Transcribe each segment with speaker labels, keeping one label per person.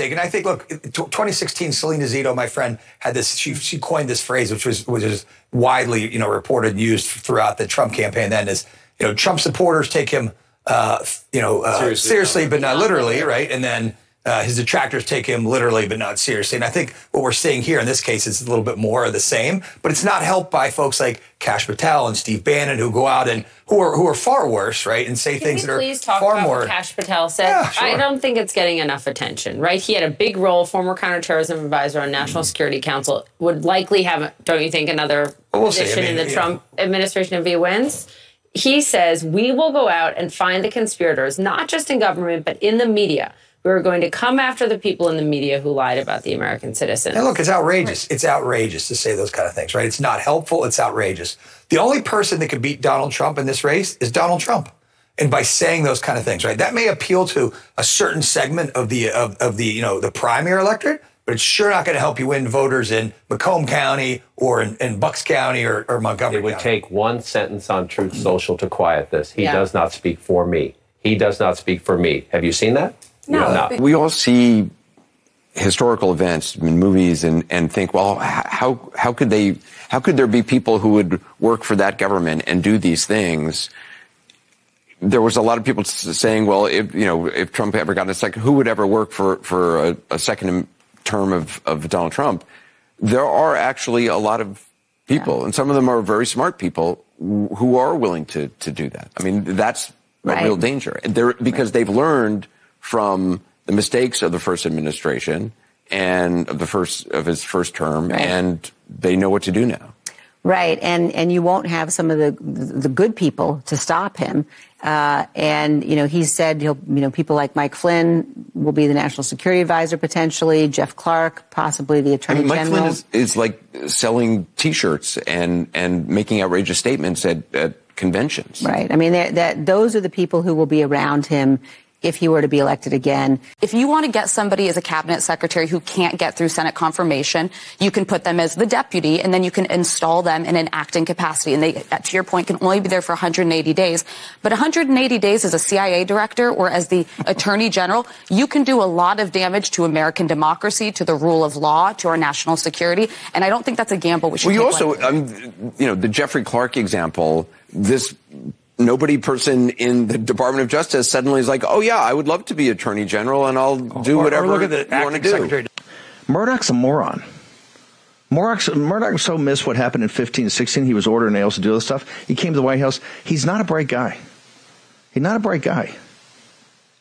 Speaker 1: taken. I think, look, 2016, Selena Zito, my friend, had this. She she coined this phrase, which was which is widely you know reported and used throughout the Trump campaign. Then is you know Trump supporters take him uh, you know uh, seriously, seriously, but not literally, right? And then uh, his detractors take him literally, but not seriously. And I think what we're seeing here in this case is a little bit more of the same, but it's not helped by folks like Kash Patel and Steve Bannon who go out and who are who are far worse, right, and say
Speaker 2: Can
Speaker 1: things that are
Speaker 2: please talk
Speaker 1: far
Speaker 2: about
Speaker 1: more.
Speaker 2: What Kash Patel said.
Speaker 1: Yeah, sure.
Speaker 2: I don't think it's getting enough attention, right? He had a big role, former counterterrorism advisor on National Security Council. Would likely have, don't you think, another
Speaker 1: Well, we'll see. I
Speaker 2: position in the
Speaker 1: yeah.
Speaker 2: Trump administration if he wins? He says we will go out and find the conspirators, not just in government but in the media. We are going to come after the people in the media who lied about the American citizens.
Speaker 1: And look, it's outrageous. It's outrageous to say those kind of things, right? It's not helpful. It's outrageous. The only person that could beat Donald Trump in this race is Donald Trump. And by saying those kind of things, right? That may appeal to a certain segment of the of, of the you know the primary electorate, but it's sure not going to help you win voters in Macomb County or in, in Bucks County or, or Montgomery
Speaker 3: It would
Speaker 1: County.
Speaker 3: take one sentence on Truth Social to quiet this. He
Speaker 2: Yeah.
Speaker 3: does not speak for me. He does not speak for me. Have you seen that?
Speaker 2: No.
Speaker 3: No.
Speaker 4: We all see historical events in movies and, and think, well, how how could they how could there be people who would work for that government and do these things? There was a lot of people saying, well, if you know, if Trump ever got a second, who would ever work for for a, a second term of, of Donald Trump? There are actually a lot of people, and some of them are very smart people who who are willing to to do that. I mean, that's
Speaker 2: Right.
Speaker 4: a real danger. They're, because they've learned from the mistakes of the first administration and of the first of his first term,
Speaker 5: Right.
Speaker 4: and they know what to do now.
Speaker 5: Right, and and you won't have some of the the good people to stop him. Uh, and you know, he said he'll you know people like Mike Flynn will be the national security advisor potentially. Jeff Clark, possibly the
Speaker 4: I
Speaker 5: attorney
Speaker 4: mean, Mike
Speaker 5: general.
Speaker 4: Flynn is, is like selling T-shirts and and making outrageous statements at, at conventions.
Speaker 5: Right. I mean, that those are the people who will be around him if he were to be elected again.
Speaker 6: If you want to get somebody as a cabinet secretary who can't get through Senate confirmation, you can put them as the deputy and then you can install them in an acting capacity. And they, uh, to your point, can only be there for 180 days. But 180 days as a CIA director or as the attorney general, you can do a lot of damage to American democracy, to the rule of law, to our national security. And I don't think that's a gamble we should
Speaker 4: Well, you also, mean, um, you know, the Jeffrey Clark example. This nobody person in the Department of Justice suddenly is like, oh yeah, I would love to be Attorney General, and I'll oh, do
Speaker 1: Or- or
Speaker 4: whatever
Speaker 1: look at the
Speaker 4: you want to
Speaker 1: acting
Speaker 4: do.
Speaker 1: secretary.
Speaker 7: Murdoch's a moron. Murdoch's, Murdoch so missed what happened in 15 16. He was ordering nails to do this stuff. He came to the White House. He's not a bright guy. He's not a bright guy.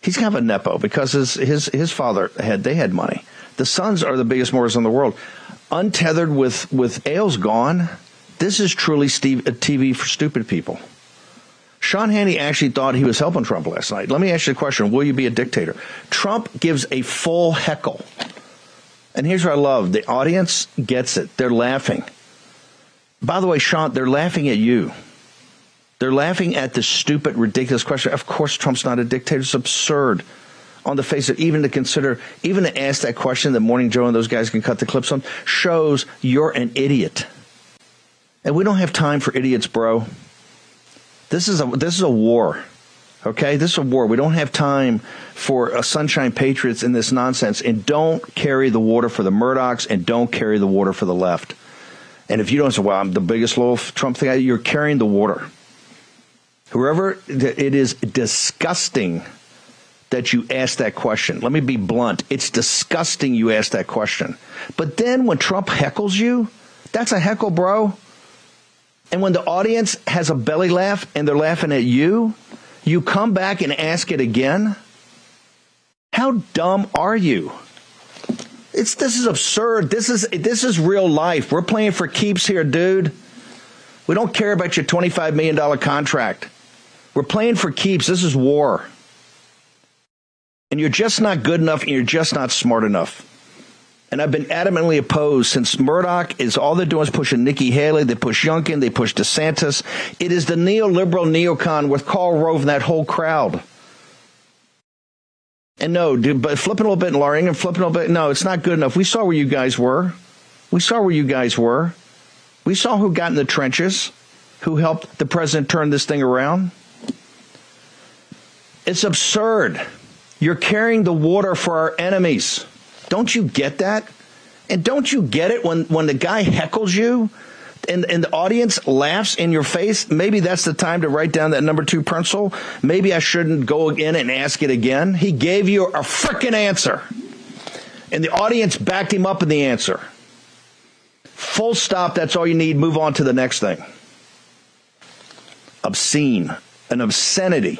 Speaker 7: He's kind of a nepo because his his his father had they had money. The sons are the biggest mortals in the world. Untethered with with Ailes gone, this is truly Steve, uh, a TV for stupid people. Sean Hannity actually thought he was helping Trump last night. Let me ask you a question: Will you be a dictator? Trump gives a full heckle. And here's what I love the audience gets it. They're laughing. By the way, Sean, they're laughing at you. They're laughing at this stupid, ridiculous question. Of course, Trump's not a dictator. It's absurd on the face of. Even to consider, even to ask that question that Morning Joe and those guys can cut the clips on shows you're an idiot. And we don't have time for idiots, bro. This is a this is a war. Okay, this is a war. We don't have time for uh, sunshine patriots in this nonsense. And don't carry the water for the Murdochs, and don't carry the water for the left. And if you don't say, "Well, I'm the biggest loyal Trump thing," you're carrying the water. Whoever it is disgusting that you ask that question. Let me be blunt. It's disgusting you ask that question. But then when Trump heckles you, that's a heckle, bro. And when the audience has a belly laugh and they're laughing at you, you come back and ask it again? How dumb are you? It's this is absurd. This is this is real life. We're playing for keeps here, dude. We don't care about your $25 million contract. We're playing for keeps. This is war. And you're just not good enough and you're just not smart enough. And I've been adamantly opposed since Murdoch is all they're doing is pushing Nikki Haley, they push Youngkin, they push DeSantis. It is the neoliberal neocon with Karl Rove and that whole crowd. And no, dude, but flipping a little bit and Laura Ingraham flipping a little bit. No, it's not good enough. We saw where you guys were. We saw where you guys were. We saw who got in the trenches, who helped the president turn this thing around. It's absurd. You're carrying the water for our enemies. Don't you get that? And don't you get it when, when the guy heckles you and, and the audience laughs in your face? Maybe that's the time to write down that number two pencil. Maybe I shouldn't go again and ask it again. He gave you a freaking answer. And the audience backed him up in the answer. Full stop. That's all you need. Move on to the next thing. Obscene, an obscenity.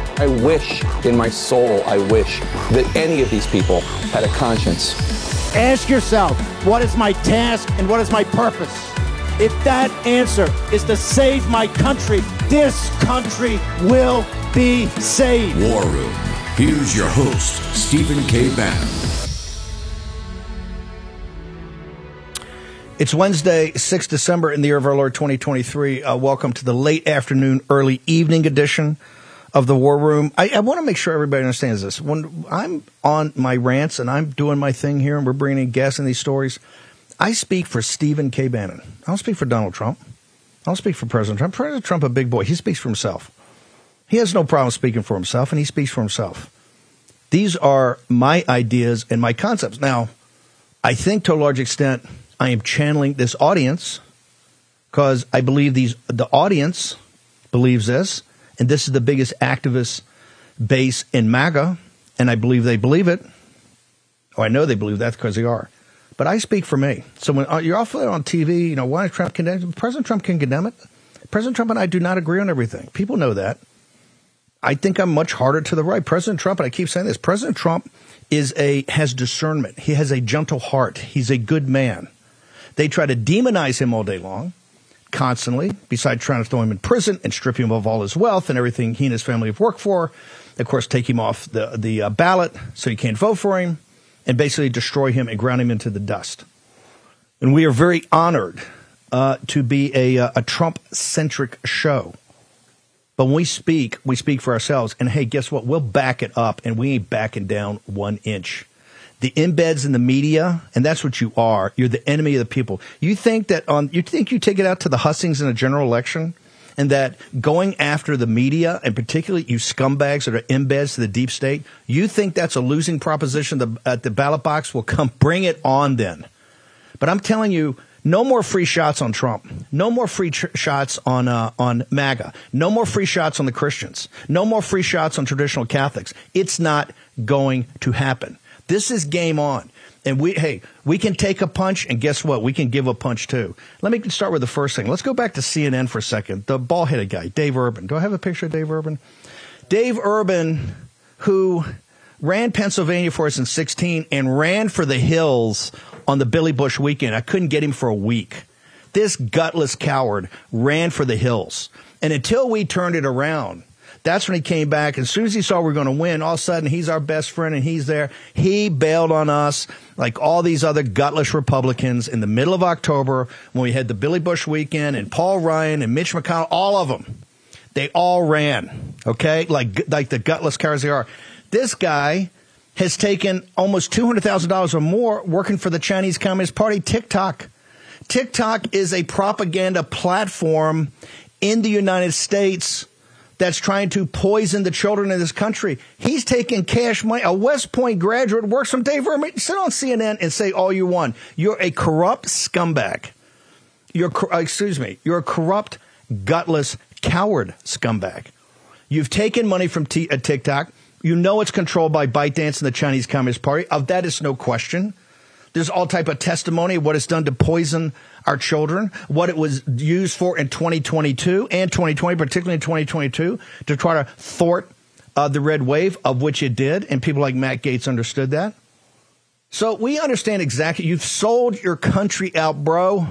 Speaker 8: I wish in my soul, I wish that any of these people had a conscience.
Speaker 9: Ask yourself, what is my task and what is my purpose? If that answer is to save my country, this country will be saved.
Speaker 10: War Room. Here's your host, Stephen K. Bannon.
Speaker 7: It's Wednesday, 6 December in the year of our Lord 2023. Uh, welcome to the late afternoon, early evening edition of the War Room. I, I want to make sure everybody understands this. When I'm on my rants and I'm doing my thing here and we're bringing in guests in these stories, I speak for Stephen K. Bannon. I don't speak for Donald Trump. I don't speak for President Trump. President Trump, a big boy, he speaks for himself. He has no problem speaking for himself, and he speaks for himself. These are my ideas and my concepts. Now, I think to a large extent, I am channeling this audience because I believe these the audience believes this, and this is the biggest activist base in MAGA, and I believe they believe it. Oh, I know they believe that because they are. But I speak for me. So when uh, you're off on TV, you know why Trump condemn President Trump can condemn it. President Trump and I do not agree on everything. People know that. I think I'm much harder to the right. President Trump, and I keep saying this, President Trump is a has discernment. He has a gentle heart. He's a good man. They try to demonize him all day long, constantly, besides trying to throw him in prison and strip him of all his wealth and everything he and his family have worked for. Of course, take him off the, the uh, ballot so you can't vote for him and basically destroy him and ground him into the dust. And we are very honored uh, to be a, uh, a Trump centric show. But when we speak, we speak for ourselves. And hey, guess what? We'll back it up and we ain't backing down one inch the embeds in the media, and that's what you are. You're the enemy of the people. You think that on you think you take it out to the hustings in a general election, and that going after the media, and particularly you scumbags that are embeds to the deep state, you think that's a losing proposition? The, at the ballot box will come. Bring it on then. But I'm telling you. No more free shots on Trump. No more free tr- shots on uh, on MAGA. No more free shots on the Christians. No more free shots on traditional Catholics. It's not going to happen. This is game on. And we, hey, we can take a punch, and guess what? We can give a punch too. Let me start with the first thing. Let's go back to CNN for a second. The ball headed guy, Dave Urban. Do I have a picture of Dave Urban? Dave Urban, who ran Pennsylvania for us in 16 and ran for the Hills on the Billy Bush weekend. I couldn't get him for a week. This gutless coward ran for the Hills. And until we turned it around, that's when he came back. As soon as he saw we are going to win, all of a sudden he's our best friend and he's there. He bailed on us like all these other gutless Republicans in the middle of October when we had the Billy Bush weekend and Paul Ryan and Mitch McConnell, all of them. They all ran, okay? Like, like the gutless cowards they are. This guy has taken almost $200,000 or more working for the Chinese Communist Party, TikTok. TikTok is a propaganda platform in the United States that's trying to poison the children in this country. He's taking cash money. A West Point graduate works from Dave Vermeer. Sit on CNN and say all you want. You're a corrupt scumbag. You're, uh, excuse me, you're a corrupt, gutless, coward scumbag. You've taken money from T- uh, TikTok. You know it's controlled by ByteDance and the Chinese Communist Party. Of that is no question. There's all type of testimony of what it's done to poison our children, what it was used for in 2022 and 2020, particularly in 2022, to try to thwart uh, the red wave, of which it did, and people like Matt Gaetz understood that. So we understand exactly. You've sold your country out, bro,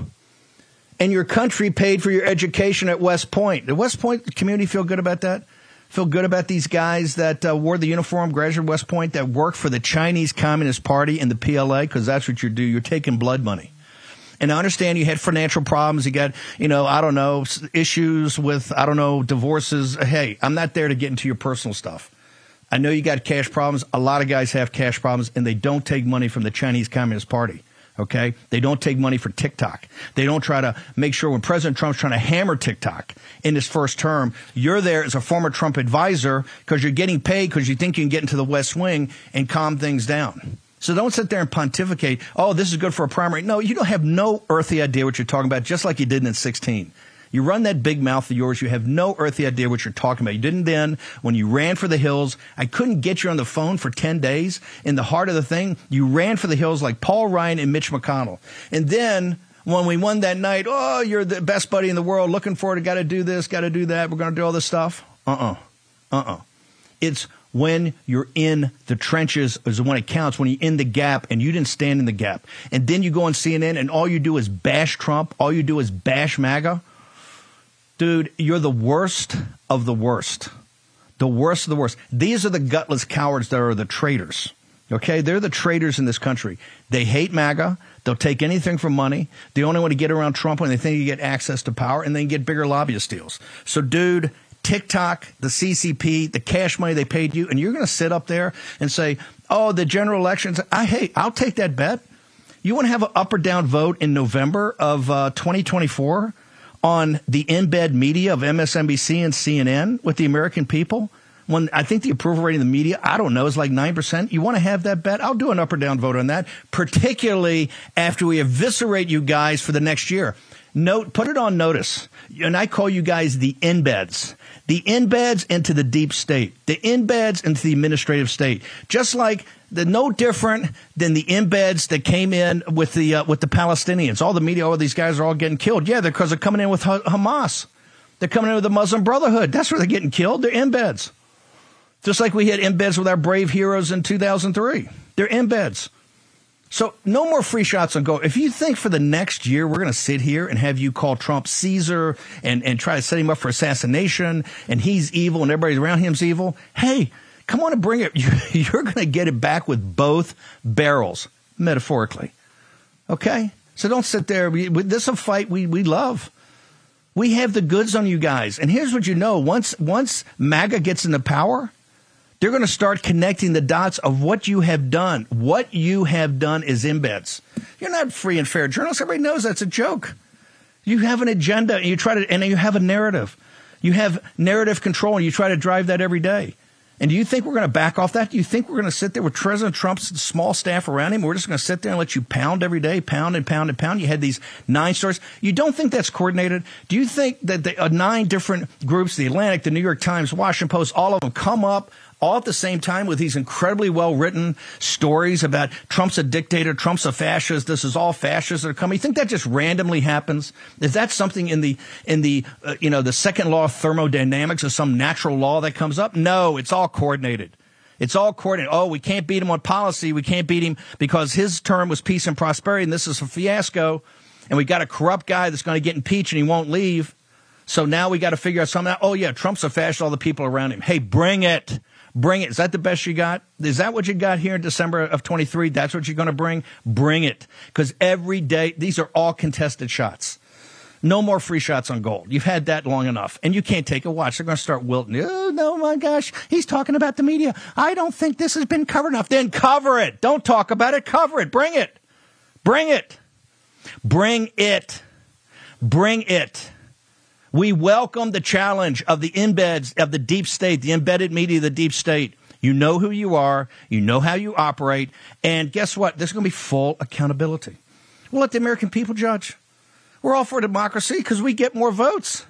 Speaker 7: and your country paid for your education at West Point. Did West Point community feel good about that? Feel good about these guys that uh, wore the uniform, graduated West Point, that worked for the Chinese Communist Party and the PLA, because that's what you do. You're taking blood money. And I understand you had financial problems. You got, you know, I don't know, issues with, I don't know, divorces. Hey, I'm not there to get into your personal stuff. I know you got cash problems. A lot of guys have cash problems, and they don't take money from the Chinese Communist Party. Okay. They don't take money for TikTok. They don't try to make sure when President Trump's trying to hammer TikTok in his first term, you're there as a former Trump advisor because you're getting paid because you think you can get into the West Wing and calm things down. So don't sit there and pontificate, oh, this is good for a primary. No, you don't have no earthly idea what you're talking about, just like you didn't in 16. You run that big mouth of yours. You have no earthly idea what you're talking about. You didn't then when you ran for the hills. I couldn't get you on the phone for 10 days. In the heart of the thing, you ran for the hills like Paul Ryan and Mitch McConnell. And then when we won that night, oh, you're the best buddy in the world. Looking forward to got to do this, got to do that. We're going to do all this stuff. Uh uh-uh. uh. Uh-uh. It's when you're in the trenches is when it counts, when you're in the gap and you didn't stand in the gap. And then you go on CNN and all you do is bash Trump, all you do is bash MAGA. Dude, you're the worst of the worst. The worst of the worst. These are the gutless cowards that are the traitors. Okay? They're the traitors in this country. They hate MAGA. They'll take anything for money. They only want to get around Trump when they think you get access to power and then get bigger lobbyist deals. So, dude, TikTok, the CCP, the cash money they paid you, and you're going to sit up there and say, oh, the general elections. I hate, I'll take that bet. You want to have an up or down vote in November of uh, 2024 on the embed media of MSNBC and CNN with the American people? When I think the approval rating of the media, I don't know, is like 9%. You want to have that bet? I'll do an up or down vote on that, particularly after we eviscerate you guys for the next year. Note, put it on notice. And I call you guys the embeds. The embeds into the deep state. The embeds into the administrative state. Just like they're no different than the embeds that came in with the uh, with the Palestinians. All the media, all these guys are all getting killed. Yeah, they're because they're coming in with Hamas. They're coming in with the Muslim Brotherhood. That's where they're getting killed. They're embeds. Just like we had embeds with our brave heroes in 2003. They're embeds. So no more free shots on goal. If you think for the next year we're going to sit here and have you call Trump Caesar and, and try to set him up for assassination and he's evil and everybody around him's evil, hey, Come on and bring it. You're going to get it back with both barrels, metaphorically. Okay? So don't sit there. This is a fight we, we love. We have the goods on you guys. And here's what you know once, once MAGA gets into power, they're going to start connecting the dots of what you have done. What you have done is embeds. You're not free and fair journalists. Everybody knows that's a joke. You have an agenda and you try to, and you have a narrative. You have narrative control and you try to drive that every day. And do you think we're going to back off that? Do you think we're going to sit there with President Trump's small staff around him? We're just going to sit there and let you pound every day, pound and pound and pound. You had these nine stories. You don't think that's coordinated? Do you think that the uh, nine different groups, the Atlantic, the New York Times, Washington Post, all of them come up all at the same time with these incredibly well written stories about Trump's a dictator, Trump's a fascist, this is all fascists that are coming. You think that just randomly happens? Is that something in the in the uh, you know the second law of thermodynamics or some natural law that comes up? No, it's all coordinated. It's all coordinated. Oh, we can't beat him on policy. We can't beat him because his term was peace and prosperity, and this is a fiasco. And we got a corrupt guy that's going to get impeached and he won't leave. So now we got to figure out something. Oh yeah, Trump's a fascist. All the people around him. Hey, bring it. Bring it. Is that the best you got? Is that what you got here in December of 23? That's what you're going to bring? Bring it. Because every day, these are all contested shots. No more free shots on gold. You've had that long enough. And you can't take a watch. They're going to start wilting. Oh, no, my gosh. He's talking about the media. I don't think this has been covered enough. Then cover it. Don't talk about it. Cover it. Bring it. Bring it. Bring it. Bring it. We welcome the challenge of the embeds of the deep state, the embedded media of the deep state. You know who you are, you know how you operate, and guess what? There's going to be full accountability. We'll let the American people judge. We're all for democracy because we get more votes.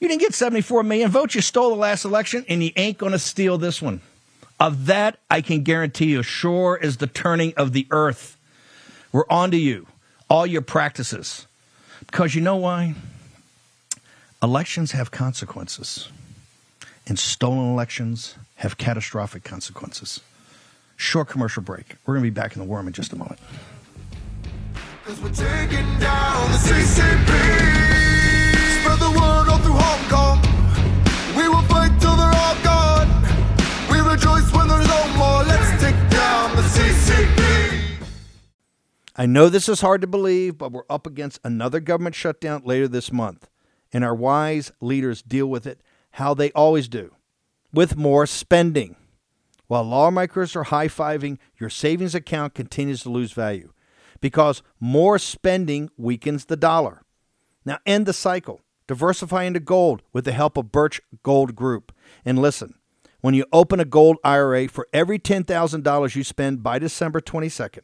Speaker 7: You didn't get 74 million votes. You stole the last election, and you ain't going to steal this one. Of that, I can guarantee you, sure as the turning of the earth. We're on to you, all your practices. Because you know why? Elections have consequences, and stolen elections have catastrophic consequences. Short commercial break. We're going to be back in the worm in just a moment.
Speaker 11: I know this is hard to believe, but we're up against another government shutdown later this month and our wise leaders deal with it how they always do with more spending. While lawmakers are high fiving, your savings account continues to lose value because more spending weakens the dollar. Now, end the cycle. Diversify into gold with the help of Birch Gold Group. And listen, when you open a gold IRA for every $10,000 you spend by December 22nd,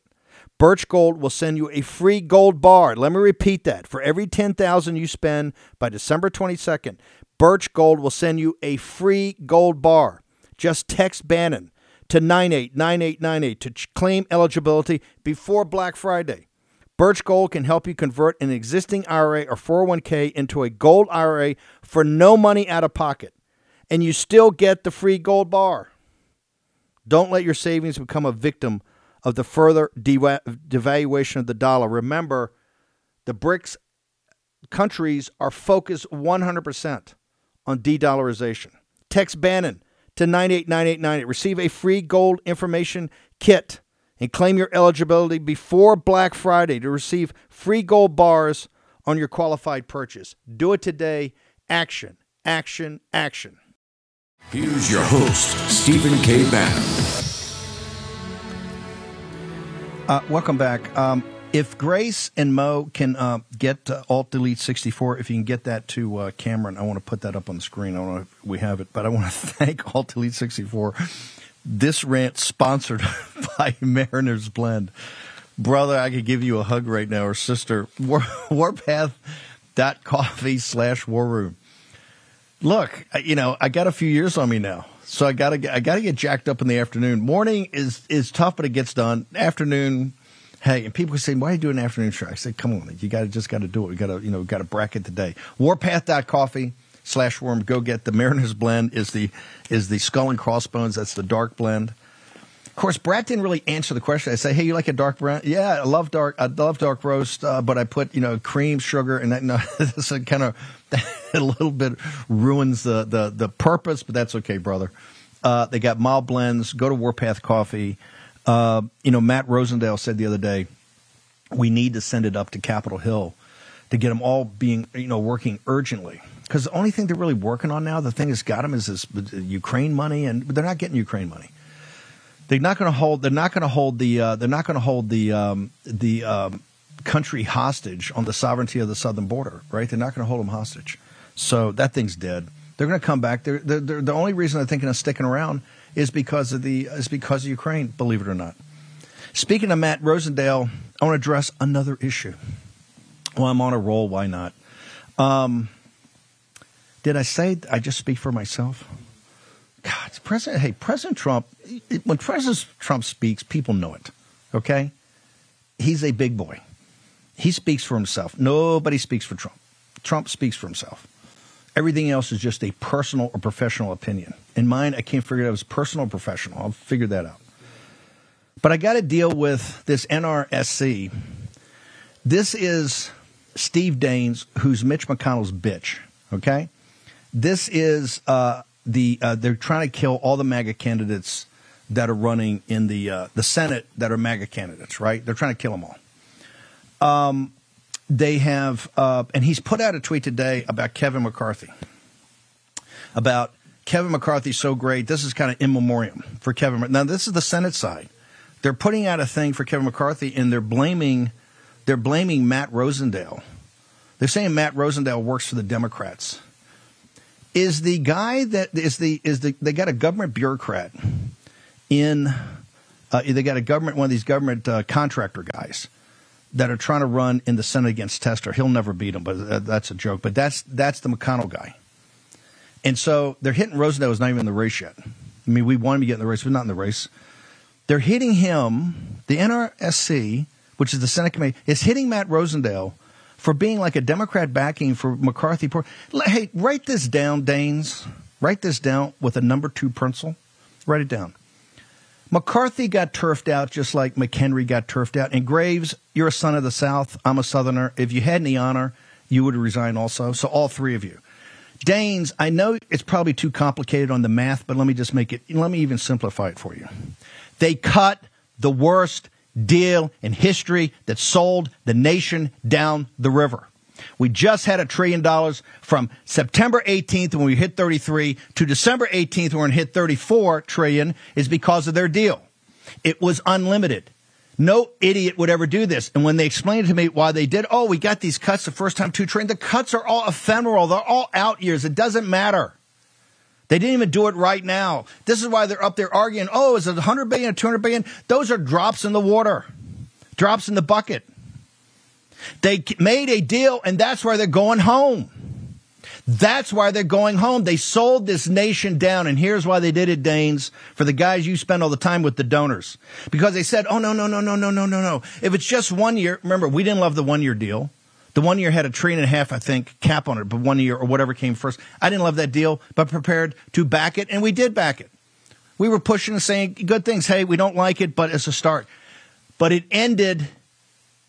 Speaker 11: Birch Gold will send you a free gold bar. Let me repeat that. For every 10,000 you spend by December 22nd, Birch Gold will send you a free gold bar. Just text Bannon to 989898 to claim eligibility before Black Friday. Birch Gold can help you convert an existing IRA or 401k into a gold IRA for no money out of pocket, and you still get the free gold bar. Don't let your savings become a victim of the further devaluation of the dollar. Remember, the BRICS countries are focused 100% on de dollarization. Text Bannon to 989898. Receive a free gold information kit and claim your eligibility before Black Friday to receive free gold bars on your qualified purchase. Do it today. Action, action, action.
Speaker 10: Here's your host, Stephen K. Bannon.
Speaker 7: Uh, welcome back. Um, if Grace and Mo can uh, get uh, Alt Delete 64, if you can get that to uh, Cameron, I want to put that up on the screen. I don't know if we have it, but I want to thank Alt Delete 64. This rant sponsored by Mariner's Blend. Brother, I could give you a hug right now, or sister. War, warpath.coffee slash war room. Look, you know, I got a few years on me now. So I gotta get, I gotta get jacked up in the afternoon. Morning is is tough, but it gets done. Afternoon, hey, and people say, "Why are you doing an afternoon show?" I said, "Come on, you got to just got to do it. We got to you know got to bracket the day." Warpath.coffee slash worm. Go get the Mariners blend. Is the is the skull and crossbones? That's the dark blend. Of course, Brad didn't really answer the question. I say, "Hey, you like a dark brown?" Yeah, I love dark. I love dark roast, uh, but I put you know cream, sugar, and that. No, this kind of a little bit ruins the, the the purpose, but that's okay, brother. Uh, they got mild blends. Go to Warpath Coffee. Uh, you know, Matt Rosendale said the other day, we need to send it up to Capitol Hill to get them all being you know working urgently. Because the only thing they're really working on now, the thing that's got them is this Ukraine money, and they're not getting Ukraine money they're not going to hold. They're not going to hold the. Uh, they're not going to hold the um, the um, country hostage on the sovereignty of the southern border. Right? They're not going to hold them hostage. So that thing's dead. They're going to come back. They're, they're, they're, the only reason they're thinking of sticking around is because of the is because of Ukraine. Believe it or not. Speaking of Matt Rosendale, I want to address another issue. Well, I'm on a roll. Why not? Um, did I say I just speak for myself? God, President. Hey, President Trump. When President Trump speaks, people know it. Okay, he's a big boy. He speaks for himself. Nobody speaks for Trump. Trump speaks for himself. Everything else is just a personal or professional opinion. In mine, I can't figure out. It was personal or professional. I'll figure that out. But I got to deal with this NRSC. This is Steve Daines, who's Mitch McConnell's bitch. Okay, this is uh, the uh, they're trying to kill all the MAGA candidates that are running in the uh, the Senate that are MAGA candidates. Right? They're trying to kill them all. Um, they have, uh, and he's put out a tweet today about Kevin McCarthy. About Kevin McCarthy's so great. This is kind of in memoriam for Kevin. Now, this is the Senate side. They're putting out a thing for Kevin McCarthy, and they're blaming they're blaming Matt Rosendale. They're saying Matt Rosendale works for the Democrats. Is the guy that is the is the they got a government bureaucrat in uh, they got a government one of these government uh, contractor guys that are trying to run in the Senate against Tester. He'll never beat him, but that's a joke. But that's that's the McConnell guy. And so they're hitting Rosendale is not even in the race yet. I mean, we want him to get in the race, but not in the race. They're hitting him. The NRSC, which is the Senate committee, is hitting Matt Rosendale for being like a Democrat backing for McCarthy. Hey, write this down, Daines. Write this down with a number two pencil. Write it down. McCarthy got turfed out just like McHenry got turfed out. And Graves, you're a son of the South. I'm a Southerner. If you had any honor, you would resign also. So all three of you. Daines, I know it's probably too complicated on the math, but let me just make it, let me even simplify it for you. They cut the worst deal in history that sold the nation down the river. We just had a trillion dollars from September 18th when we hit 33 to December 18th when we hit 34 trillion is because of their deal. It was unlimited. No idiot would ever do this. And when they explained to me why they did, oh, we got these cuts the first time two trillion. The cuts are all ephemeral. They're all out years. It doesn't matter. They didn't even do it right now. This is why they're up there arguing, oh, is it 100 billion or 200 billion? Those are drops in the water, drops in the bucket. They made a deal, and that's why they're going home. That's why they're going home. They sold this nation down. And here's why they did it, Daines, for the guys you spend all the time with, the donors. Because they said, oh, no, no, no, no, no, no, no, no. If it's just one year, remember, we didn't love the one year deal. The one year had a trillion and a half, I think, cap on it, but one year or whatever came first. I didn't love that deal, but prepared to back it, and we did back it. We were pushing and saying good things. Hey, we don't like it, but it's a start. But it ended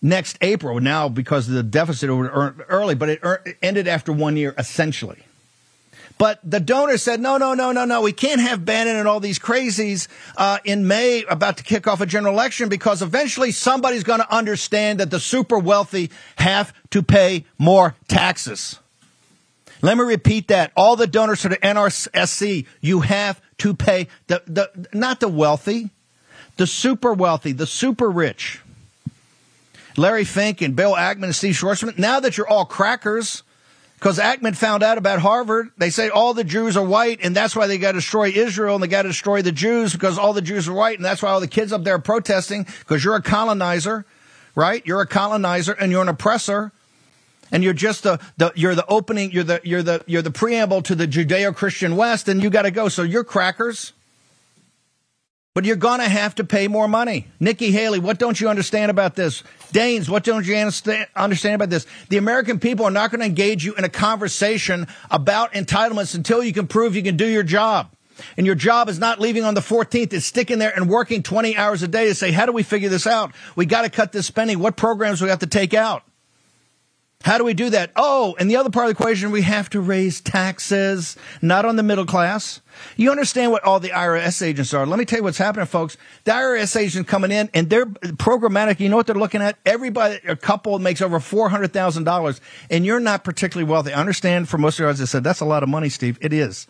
Speaker 7: next April now because of the deficit early, but it ended after one year essentially. But the donor said, no, no, no, no, no. We can't have Bannon and all these crazies uh, in May about to kick off a general election because eventually somebody's going to understand that the super wealthy have to pay more taxes. Let me repeat that. All the donors to the NRSC, you have to pay the, the not the wealthy, the super wealthy, the super rich. Larry Fink and Bill Ackman and Steve Schwarzman, now that you're all crackers, because Ackman found out about Harvard, they say all the Jews are white, and that's why they got to destroy Israel and they got to destroy the Jews because all the Jews are white, and that's why all the kids up there are protesting because you're a colonizer, right? You're a colonizer and you're an oppressor. And you're just the, the you're the opening you're the you're the you're the preamble to the Judeo-Christian West, and you got to go. So you're crackers. But you're going to have to pay more money. Nikki Haley, what don't you understand about this? Daines, what don't you understand about this? The American people are not going to engage you in a conversation about entitlements until you can prove you can do your job. And your job is not leaving on the 14th. It's sticking there and working 20 hours a day to say, how do we figure this out? We got to cut this spending. What programs we have to take out? How do we do that? Oh, and the other part of the equation, we have to raise taxes, not on the middle class. You understand what all the IRS agents are. Let me tell you what's happening, folks. The IRS agents coming in and they're programmatic. You know what they're looking at? Everybody, a couple makes over $400,000 and you're not particularly wealthy. I understand for most of you, as I said, that's a lot of money, Steve. It is.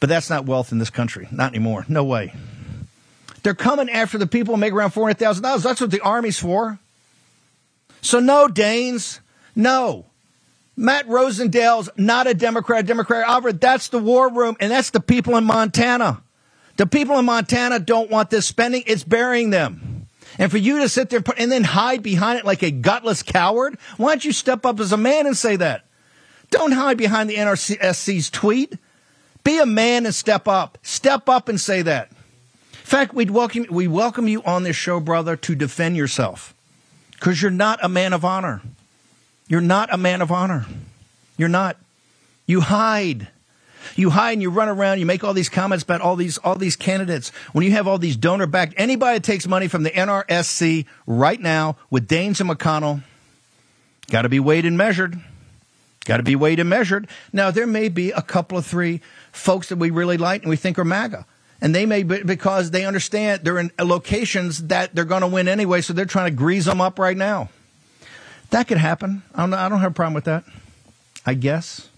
Speaker 7: But that's not wealth in this country. Not anymore. No way. They're coming after the people who make around $400,000. That's what the Army's for. So no, Daines. No. Matt Rosendale's not a Democrat, Democrat Alfred. That's the war room, and that's the people in Montana. The people in Montana don't want this spending. It's burying them. And for you to sit there and then hide behind it like a gutless coward, why don't you step up as a man and say that? Don't hide behind the NRSC's tweet. Be a man and step up. Step up and say that. In fact, we'd welcome, we welcome you on this show, brother, to defend yourself because you're not a man of honor. You're not a man of honor. You're not. You hide. You hide and you run around. You make all these comments about all these all these candidates. When you have all these donor backed, anybody that takes money from the NRSC right now with Daines and McConnell, got to be weighed and measured. Got to be weighed and measured. Now there may be a couple of three folks that we really like and we think are MAGA. And they may be because they understand they're in locations that they're going to win anyway, so they're trying to grease them up right now. That could happen. I don't, I don't have a problem with that. I guess.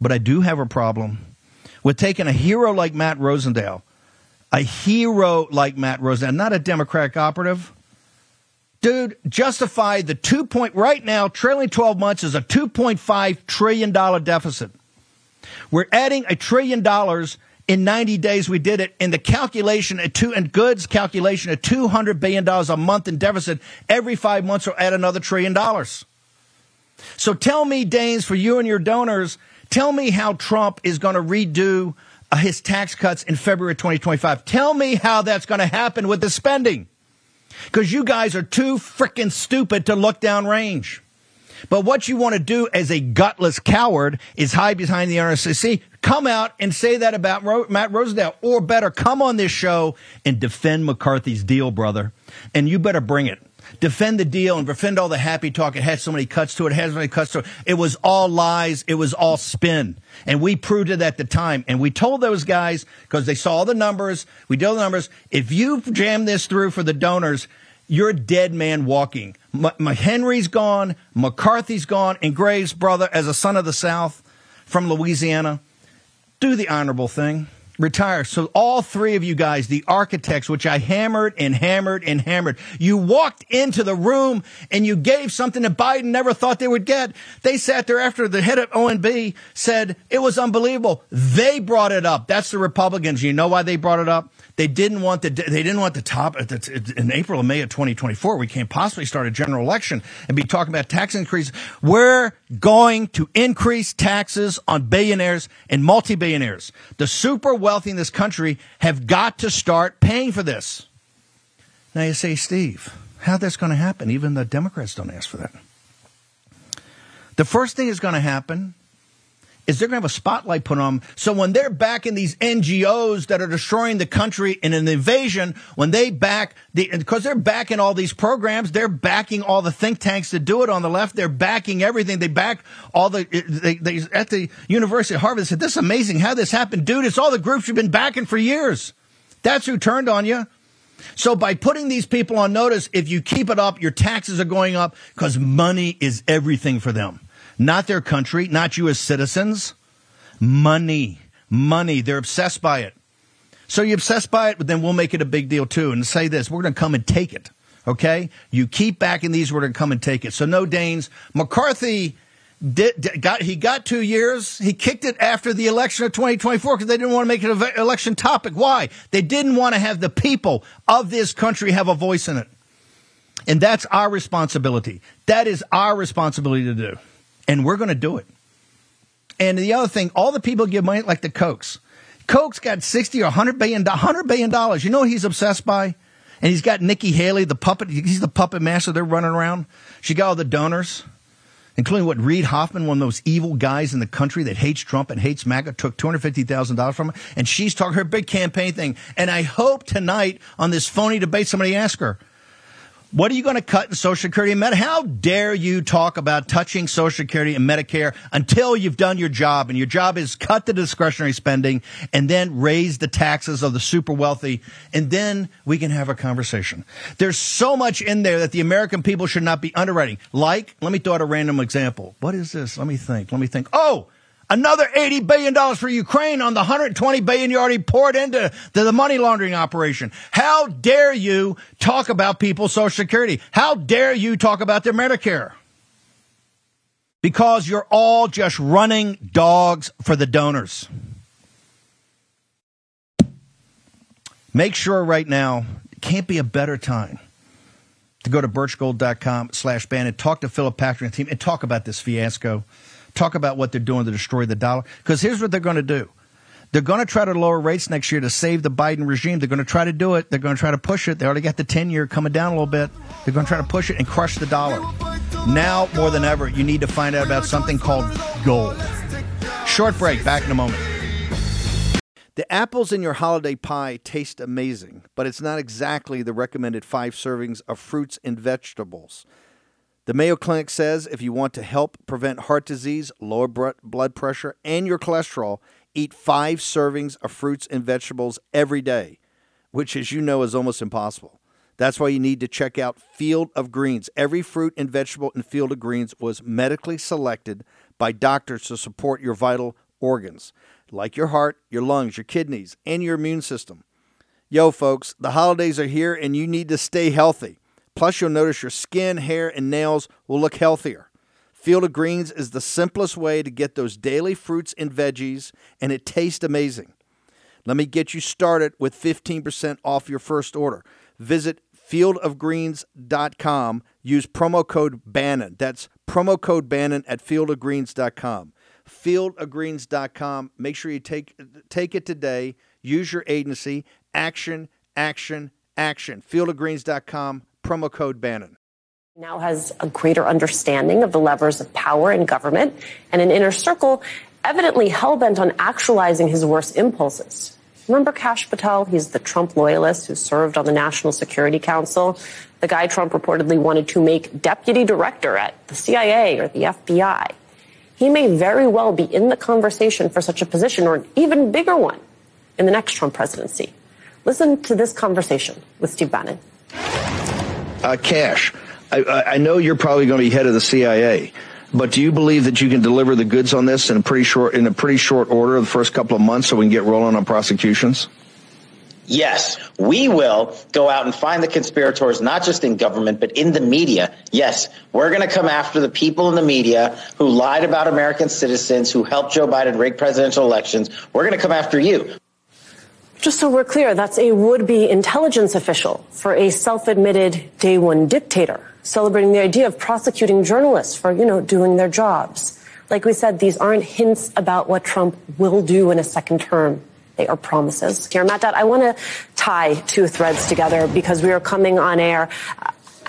Speaker 7: But I do have a problem with taking a hero like Matt Rosendale, a hero like Matt Rosendale, not a Democratic operative. Dude, justify the two point, right now, trailing 12 months is a $2.5 trillion deficit. We're adding a trillion dollars in 90 days we did it. In the calculation at two and goods calculation at 200 billion dollars a month in deficit every five months will add another trillion dollars. So tell me Daines for you and your donors tell me how trump is going to redo uh, his tax cuts in february 2025 tell me how that's going to happen with the spending. Because you guys are too freaking stupid to look down range but what you want to do as a gutless coward is hide behind the NRSC. Come out and say that about Ro- Matt Rosendale, or better, come on this show and defend McCarthy's deal, brother. And you better bring it. Defend the deal and defend all the happy talk. It had so many cuts to it. It so many cuts to it. It was all lies. It was all spin. And we proved it at the time. And we told those guys, because they saw the numbers, we did the numbers, if you jam this through for the donors, you're a dead man walking. M- Henry's gone, McCarthy's gone, and Graves' brother, as a son of the South from Louisiana, do the honorable thing. Retire. So all three of you guys, the architects, which I hammered and hammered and hammered, you walked into the room and you gave something that Biden never thought they would get. They sat there after the head of OMB said it was unbelievable. They brought it up. That's the Republicans. You know why they brought it up? They didn't want the they didn't want the top in April and May of 2024. We can't possibly start a general election and be talking about tax increases. We're going to increase taxes on billionaires and multi-billionaires. The super wealthy in this country have got to start paying for this. Now you say, Steve, how that's going to happen? Even the Democrats don't ask for that. The first thing is going to happen is they're going to have a spotlight put on them. So when they're backing these NGOs that are destroying the country in an invasion, when they back the, because they're backing all these programs, they're backing all the think tanks to do it on the left. They're backing everything. They back all the, they, they at the University of Harvard, they said, this is amazing how this happened. Dude, it's all the groups you've been backing for years. That's who turned on you. So by putting these people on notice, if you keep it up, your taxes are going up because money is everything for them not their country, not you as citizens. Money, money. They're obsessed by it. So you're obsessed by it, but then we'll make it a big deal too and say this we're going to come and take it. Okay? You keep backing these, we're going to come and take it. So no Daines. McCarthy. Did, got he got two years. He kicked it after the election of 2024 because they didn't want to make it an election topic. Why? They didn't want to have the people of this country have a voice in it, and that's our responsibility. That is our responsibility to do and we're going to do it. And the other thing, all the people give money like the Kochs. Koch's got 60 or 100 billion, 100 billion dollars. You know what he's obsessed by? And he's got Nikki Haley, the puppet. He's the puppet master. They're running around. She got all the donors, including what Reid Hoffman, one of those evil guys in the country that hates Trump and hates MAGA, took $250,000 from her. And she's talking her big campaign thing. And I hope tonight on this phony debate, somebody ask her, what are you going to cut in Social Security and Medicare? How dare you talk about touching Social Security and Medicare until you've done your job? And your job is cut the discretionary spending and then raise the taxes of the super wealthy. And then we can have a conversation. There's so much in there that the American people should not be underwriting. Like, let me throw out a random example. What is this? Let me think. Let me think. Oh, Another $80 billion for Ukraine on the 120 billion you already poured into the money laundering operation. How dare you talk about people's Social Security? How dare you talk about their Medicare? Because you're all just running dogs for the donors. Make sure right now, can't be a better time to go to birchgold.com slash Bannon, talk to Philip Patrick and team, and talk about this fiasco talk about what they're doing to destroy the dollar. Because here's what they're going to do. They're going to try to lower rates next year to save the Biden regime. They're going to try to do it. They're going to try to push it. They already got the 10 year coming down a little bit. They're going to try to push it and crush the dollar. Now, more than ever, you need to find out about something called gold. Short break. Back in a moment. The apples in your holiday pie taste amazing, but it's not exactly the recommended five servings of fruits and vegetables. The Mayo Clinic says if you want to help prevent heart disease, lower blood pressure, and your cholesterol, eat five servings of fruits and vegetables every day, which, as you know, is almost impossible. That's why you need to check out Field of Greens. Every fruit and vegetable in Field of Greens was medically selected by doctors to support your vital organs, like your heart, your lungs, your kidneys, and your immune system. Yo, folks, the holidays are here and you need to stay healthy. Plus, you'll notice your skin, hair, and nails will look healthier. Field of Greens is the simplest way to get those daily fruits and veggies, and it tastes amazing. Let me get you started with 15% off your first order. Visit fieldofgreens.com. Use promo code Bannon. That's promo code Bannon at fieldofgreens.com. Fieldofgreens.com. Make sure you take, take it today. Use your agency. Action, action, action. Fieldofgreens.com promo code Bannon.
Speaker 12: Now has a greater understanding of the levers of power in government and an inner circle evidently hell-bent on actualizing his worst impulses. Remember Kash Patel? He's the Trump loyalist who served on the National Security Council. The guy Trump reportedly wanted to make deputy director at the CIA or the FBI. He may very well be in the conversation for such a position or an even bigger one in the next Trump presidency. Listen to this conversation with Steve Bannon.
Speaker 13: Uh, Kash, I, I know you're probably going to be head of the CIA, but do you believe that you can deliver the goods on this in a pretty short in a pretty short order the first couple of months so we can get rolling on prosecutions?
Speaker 14: Yes, we will go out and find the conspirators, not just in government, but in the media. Yes, we're going to come after the people in the media who lied about American citizens, who helped Joe Biden rig presidential elections. We're going to come after you.
Speaker 12: Just so we're clear, that's a would-be intelligence official for a self-admitted day one dictator, celebrating the idea of prosecuting journalists for, you know, doing their jobs. Like we said, these aren't hints about what Trump will do in a second term. They are promises. Here, Matt, I want to tie two threads together because we are coming on air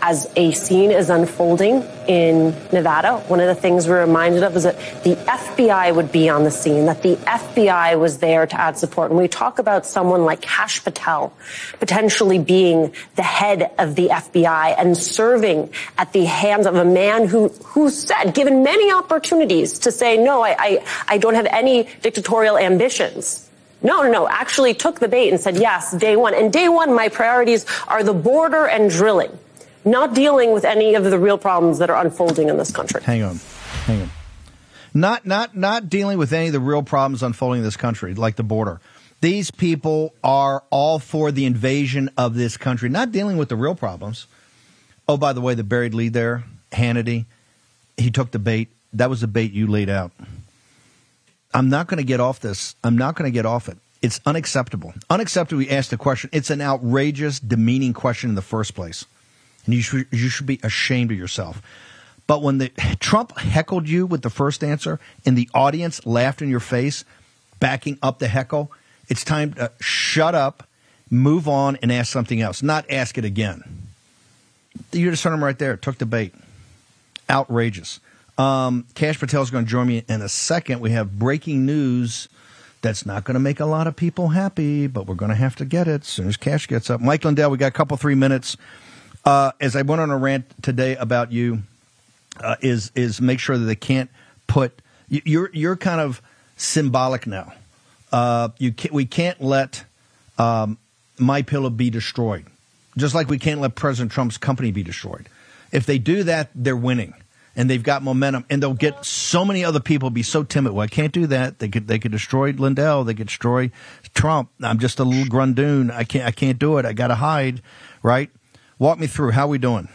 Speaker 12: as a scene is unfolding in Nevada, one of the things we're reminded of is that the FBI would be on the scene, that the FBI was there to add support. And we talk about someone like Kash Patel potentially being the head of the FBI and serving at the hands of a man who, who said, given many opportunities to say, no, I, I, I don't have any dictatorial ambitions. No, no, no. Actually took the bait and said, yes, day one. And day one, my priorities are the border and drilling not dealing with any of the real problems that are unfolding in this country.
Speaker 7: Hang on, hang on. Not not not dealing with any of the real problems unfolding in this country, like the border. These people are all for the invasion of this country, not dealing with the real problems. Oh, by the way, the buried lead there, Hannity, he took the bait. That was the bait you laid out. I'm not going to get off this. I'm not going to get off it. It's unacceptable. Unacceptable. We asked the question. It's an outrageous, demeaning question in the first place and you should, you should be ashamed of yourself. But when the Trump heckled you with the first answer and the audience laughed in your face, backing up the heckle, it's time to shut up, move on, and ask something else. Not ask it again. You just heard him right there. Took the bait. Outrageous. Um, Kash Patel is going to join me in a second. We have breaking news that's not going to make a lot of people happy, but we're going to have to get it as soon as Kash gets up. Mike Lindell, we got a couple, three minutes. Uh, as I went on a rant today about you, uh, is is make sure that they can't put you're you're kind of symbolic now. Uh, you can't, we can't let um, my pillow be destroyed, just like we can't let President Trump's company be destroyed. If they do that, they're winning and they've got momentum, and they'll get so many other people be so timid. Well, I can't do that. They could they could destroy Lindell. They could destroy Trump. I'm just a little grundoon. I can't I can't do it. I got to hide, right? Walk me through. How are we doing?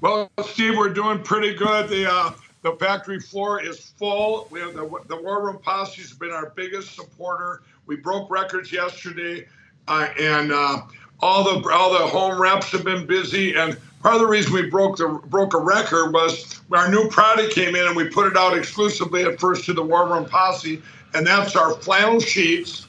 Speaker 15: Well, Steve, we're doing pretty good. The uh, the factory floor is full. We have the, the War Room Posse has been our biggest supporter. We broke records yesterday, uh, and uh, all the all the home reps have been busy. And part of the reason we broke the broke a record was our new product came in, and we put it out exclusively at first to the War Room Posse, and that's our flannel sheets.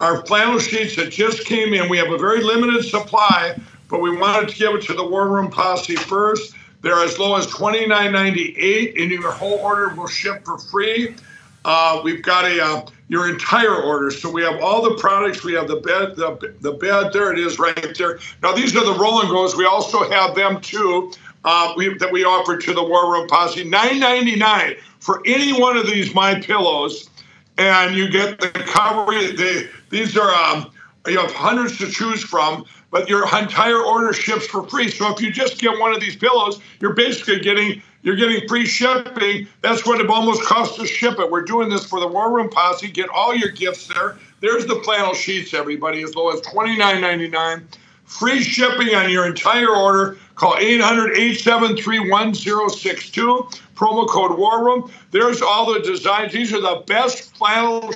Speaker 15: Our flannel sheets that just came in. We have a very limited supply, but we wanted to give it to the War Room Posse first. They're as low as $29.98, and your whole order will ship for free. Uh, we've got a uh, your entire order, so we have all the products. We have the bed, the, the bed. There it is, right there. Now these are the roll and goes. We also have them too. Uh, we, that we offer to the War Room Posse, nine ninety nine for any one of these My Pillows, and you get the cover. They, these are um, you have hundreds to choose from but your entire order ships for free. So if you just get one of these pillows, you're basically getting you're getting free shipping. That's what it almost costs to ship it. We're doing this for the War Room Posse. Get all your gifts there. There's the flannel sheets, everybody, as low as $29.99. Free shipping on your entire order. Call 800-873-1062. Promo code War Room. There's all the designs. These are the best flannel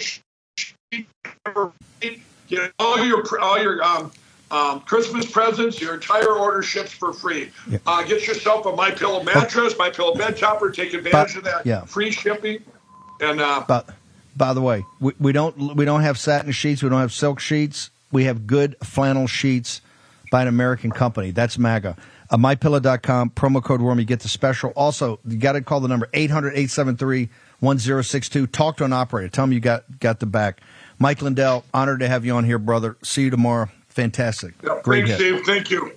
Speaker 15: sheets ever Get all your all your um, um, Christmas presents, your entire order ships for free. Yeah. Uh, get yourself a My Pillow mattress, My Pillow bed topper. Take advantage but, of that yeah. free shipping. And uh,
Speaker 7: but by the way, we, we don't we don't have satin sheets. We don't have silk sheets. We have good flannel sheets by an American company. That's MAGA. Uh, MyPillow.com, promo code WARM, you get the special. Also, you got to call the number 800 873 1062. Talk to an operator. Tell them you got, got the back. Mike Lindell, honored to have you on here, brother. See you tomorrow. Fantastic.
Speaker 15: Yeah, Great thanks, Steve. Thank you.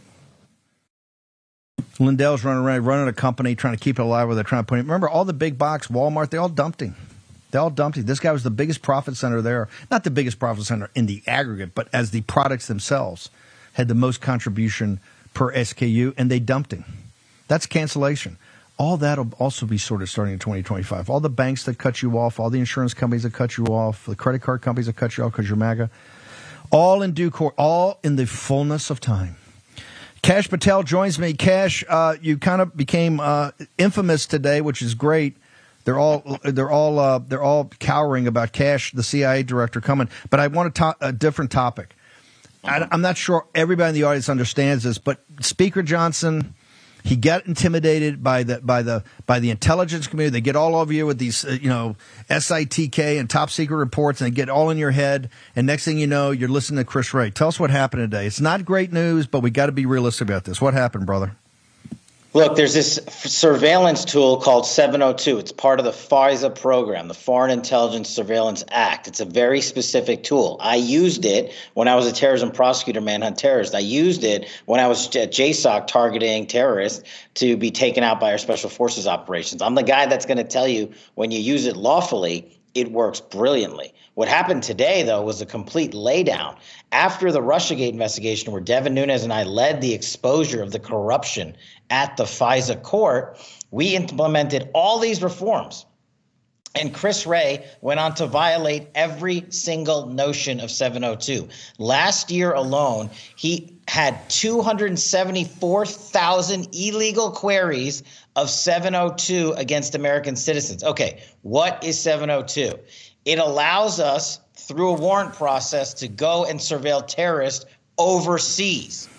Speaker 7: Lindell's running around, running a company, trying to keep it alive where they're trying to put it. Remember, all the big box, Walmart, they all dumped him. They all dumped him. This guy was the biggest profit center there. Not the biggest profit center in the aggregate, but as the products themselves had the most contribution per SKU, and they dumped him. That's cancellation. All that'll also be sort of starting in 2025. All the banks that cut you off, all the insurance companies that cut you off, the credit card companies that cut you off because you're MAGA, all in due course, all in the fullness of time. Kash Patel joins me. Kash, uh, you kind of became uh, infamous today, which is great. They're all they're all uh, they're all cowering about Kash, the CIA director, coming. But I want to talk a different topic. I, I'm not sure everybody in the audience understands this, but Speaker Johnson, he got intimidated by the by the by the intelligence community. They get all over you with these, uh, you know, SITK and top secret reports, and they get all in your head. And next thing you know, you're listening to Chris Wray. Tell us what happened today. It's not great news, but we got to be realistic about this. What happened, brother?
Speaker 14: Look, there's this surveillance tool called 702. It's part of the FISA program, the Foreign Intelligence Surveillance Act. It's a very specific tool. I used it when I was a terrorism prosecutor, manhunt terrorist. I used it when I was at JSOC targeting terrorists to be taken out by our special forces operations. I'm the guy that's going to tell you when you use it lawfully, it works brilliantly. What happened today, though, was a complete laydown. After the Russiagate investigation, where Devin Nunes and I led the exposure of the corruption at the FISA court, we implemented all these reforms. And Chris Wray went on to violate every single notion of 702. Last year alone, he had 274,000 illegal queries of 702 against American citizens. Okay, what is 702? It allows us, through a warrant process, to go and surveil terrorists overseas.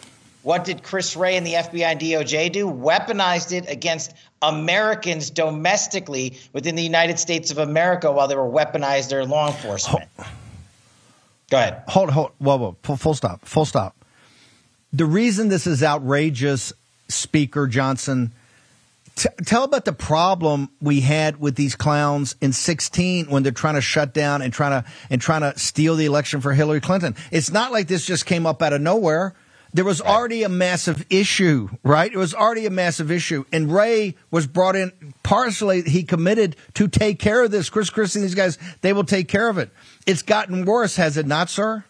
Speaker 14: What did Chris Wray and the FBI and DOJ do? Weaponized it against Americans domestically within the United States of America while they were weaponized their law enforcement. Go ahead.
Speaker 7: Hold, hold, whoa, whoa, full, full stop, full stop. The reason this is outrageous, Speaker Johnson, t- tell about the problem we had with these clowns in 16 when they're trying to shut down and trying to and trying to steal the election for Hillary Clinton. It's not like this just came up out of nowhere. There was already a massive issue, right? It was already a massive issue. And Wray was brought in partially, he committed to take care of this. Chris Christie and these guys, they will take care of it. It's gotten worse, has it not, sir?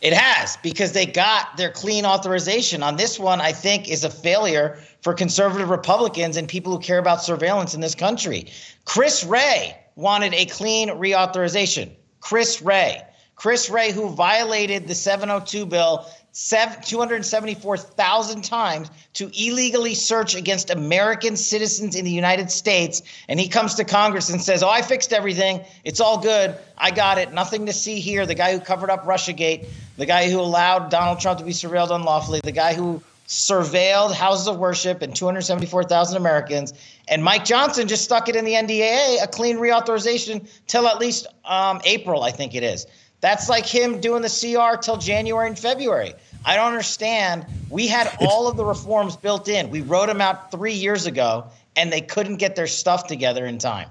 Speaker 14: It has because they got their clean authorization. On this one, I think is a failure for conservative Republicans and people who care about surveillance in this country. Chris Wray wanted a clean reauthorization. Chris Wray. Chris Wray, who violated the 702 bill 274,000 times to illegally search against American citizens in the United States. And he comes to Congress and says, Oh, I fixed everything. It's all good. I got it. Nothing to see here. The guy who covered up Russiagate, the guy who allowed Donald Trump to be surveilled unlawfully, the guy who surveilled houses of worship and 274,000 Americans. And Mike Johnson just stuck it in the NDAA, a clean reauthorization till at least um, April, I think it is. That's like him doing the CR till January and February. I don't understand. We had all of the reforms built in. We wrote them out three years ago, and they couldn't get their stuff together in time.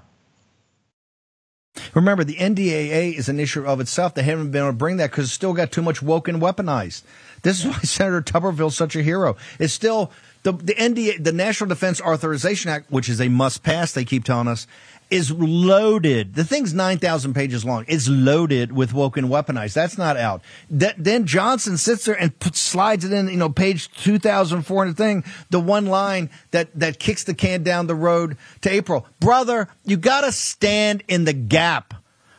Speaker 7: Remember, the NDAA is an issue of itself. They haven't been able to bring that because it's still got too much woke and weaponized. This is why Senator Tuberville's such a hero. It's still the the NDA, the National Defense Authorization Act, which is a must pass. They keep telling us is loaded. The thing's 9,000 pages long. It's loaded with woke and weaponized. That's not out. Th- then Johnson sits there and put, slides it in, you know, page 2,400 thing, the one line that, that kicks the can down the road to April. Brother, you gotta stand in the gap.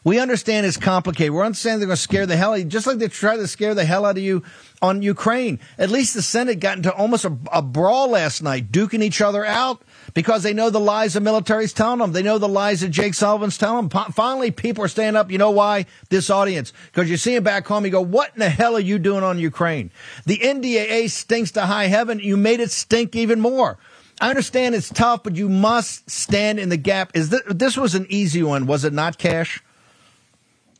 Speaker 7: We understand it's complicated. We understand they're going to scare the hell out of you, just like they tried to scare the hell out of you on Ukraine. At least the Senate got into almost a, a brawl last night, duking each other out because they know the lies the military's telling them. They know the lies that Jake Sullivan's telling them. Finally, people are standing up. You know why? This audience. Because you see them back home, you go, what in the hell are you doing on Ukraine? The NDAA stinks to high heaven. You made it stink even more. I understand it's tough, but you must stand in the gap. Is this, this was an easy one, was it not, Kash?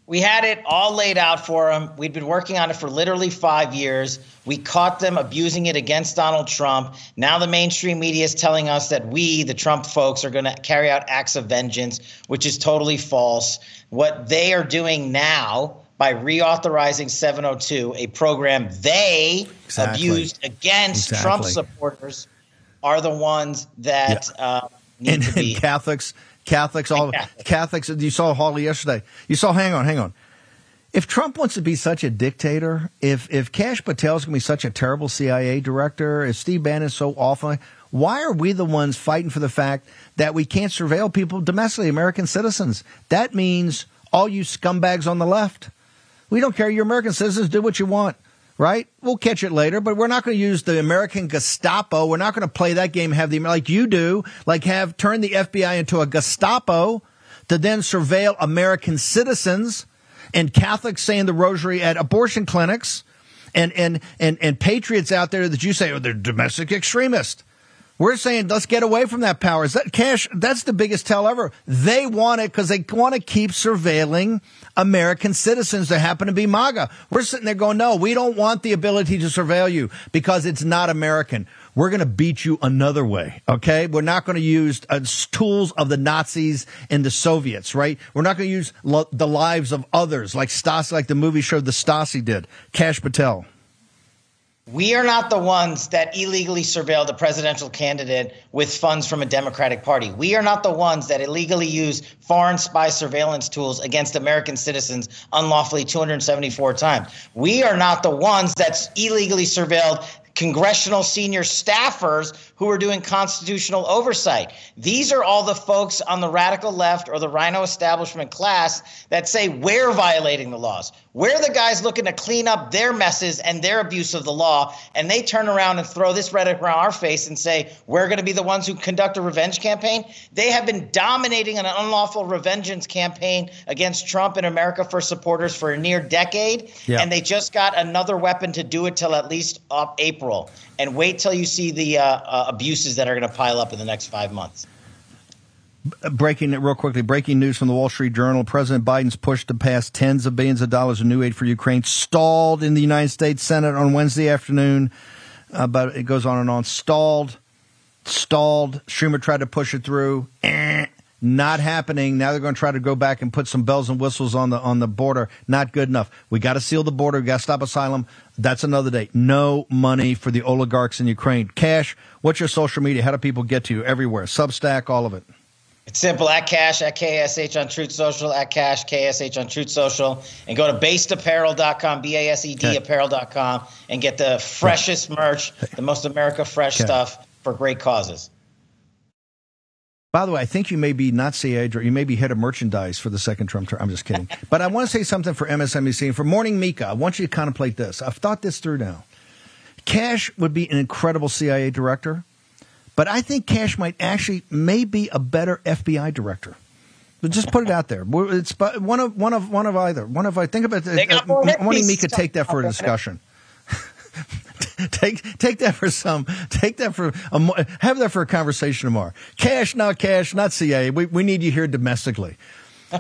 Speaker 14: We had it all laid out for them. We'd been working on it for literally five years. We caught them abusing it against Donald Trump. Now the mainstream media is telling us that we, the Trump folks, are going to carry out acts of vengeance, which is totally false. What they are doing now by reauthorizing 702, a program they
Speaker 7: Exactly.
Speaker 14: abused against
Speaker 7: Exactly.
Speaker 14: Trump supporters, are the ones that uh, need
Speaker 7: and,
Speaker 14: to be.
Speaker 7: and Catholics, Catholics, all Catholics. You saw Hawley yesterday. You saw. Hang on, hang on. If Trump wants to be such a dictator, if if Kash Patel is going to be such a terrible CIA director, if Steve Bannon is so awful, why are we the ones fighting for the fact that we can't surveil people domestically, American citizens? That means all you scumbags on the left. We don't care. You're American citizens. Do what you want right? We'll catch it later, but we're not going to use the American Gestapo. We're not going to play that game, have the, like you do, like have turn the FBI into a Gestapo to then surveil American citizens and Catholics saying the rosary at abortion clinics and, and, and, and patriots out there that you say, oh, they're domestic extremists. We're saying let's get away from that power. Is that cash? That's the biggest tell ever. They want it because they want to keep surveilling American citizens that happen to be MAGA. We're sitting there going, no, we don't want the ability to surveil you because it's not American. We're going to beat you another way. Okay. We're not going to use uh, tools of the Nazis and the Soviets, right? We're not going to use lo- the lives of others like Stasi, like the movie showed the Stasi did. Kash Patel.
Speaker 14: We are not the ones that illegally surveilled a presidential candidate with funds from a Democratic Party. We are not the ones that illegally use foreign spy surveillance tools against American citizens unlawfully 274 times. We are not the ones that illegally surveilled congressional senior staffers who are doing constitutional oversight. These are all the folks on the radical left or the rhino establishment class that say we're violating the laws. We're the guys looking to clean up their messes and their abuse of the law, and they turn around and throw this rhetoric around our face and say we're going to be the ones who conduct a revenge campaign. They have been dominating an unlawful revengeance campaign against Trump and America First supporters for a near decade, yeah. and they just got another weapon to do it till at least up April. And wait till you see the uh, uh, abuses that are going to pile up in the next five months
Speaker 7: breaking it real quickly. Breaking news from the Wall Street Journal: President Biden's push to pass tens of billions of dollars of new aid for Ukraine stalled in the United States Senate on Wednesday afternoon. Uh, but it goes on and on. Stalled, stalled. Schumer tried to push it through. Eh, not happening. Now they're going to try to go back and put some bells and whistles on the on the border. Not good enough. We got to seal the border. We got to stop asylum. That's another day. No money for the oligarchs in Ukraine. Kash. What's your social media? How do people get to you everywhere? Substack, all of it.
Speaker 14: It's simple at Kash, at KSH on Truth Social, at Kash, KSH on Truth Social, and go to basedapparel.com, B A S E D apparel.com, and get the freshest merch, the most America fresh okay. stuff for great causes.
Speaker 7: By the way, I think you may be not CA, or you may be head of merchandise for the second Trump term. I'm just kidding. but I want to say something for MSNBC and for Morning Mika. I want you to contemplate this. I've thought this through now. Kash would be an incredible CIA director but I think Kash might actually may be a better FBI director. But just put it out there. It's one of one of one of either. One of I think about it. Uh, wanting me could take that for a discussion. take take that for some. Take that for a, have that for a conversation tomorrow. Kash, not Kash, not CIA. We we need you here domestically,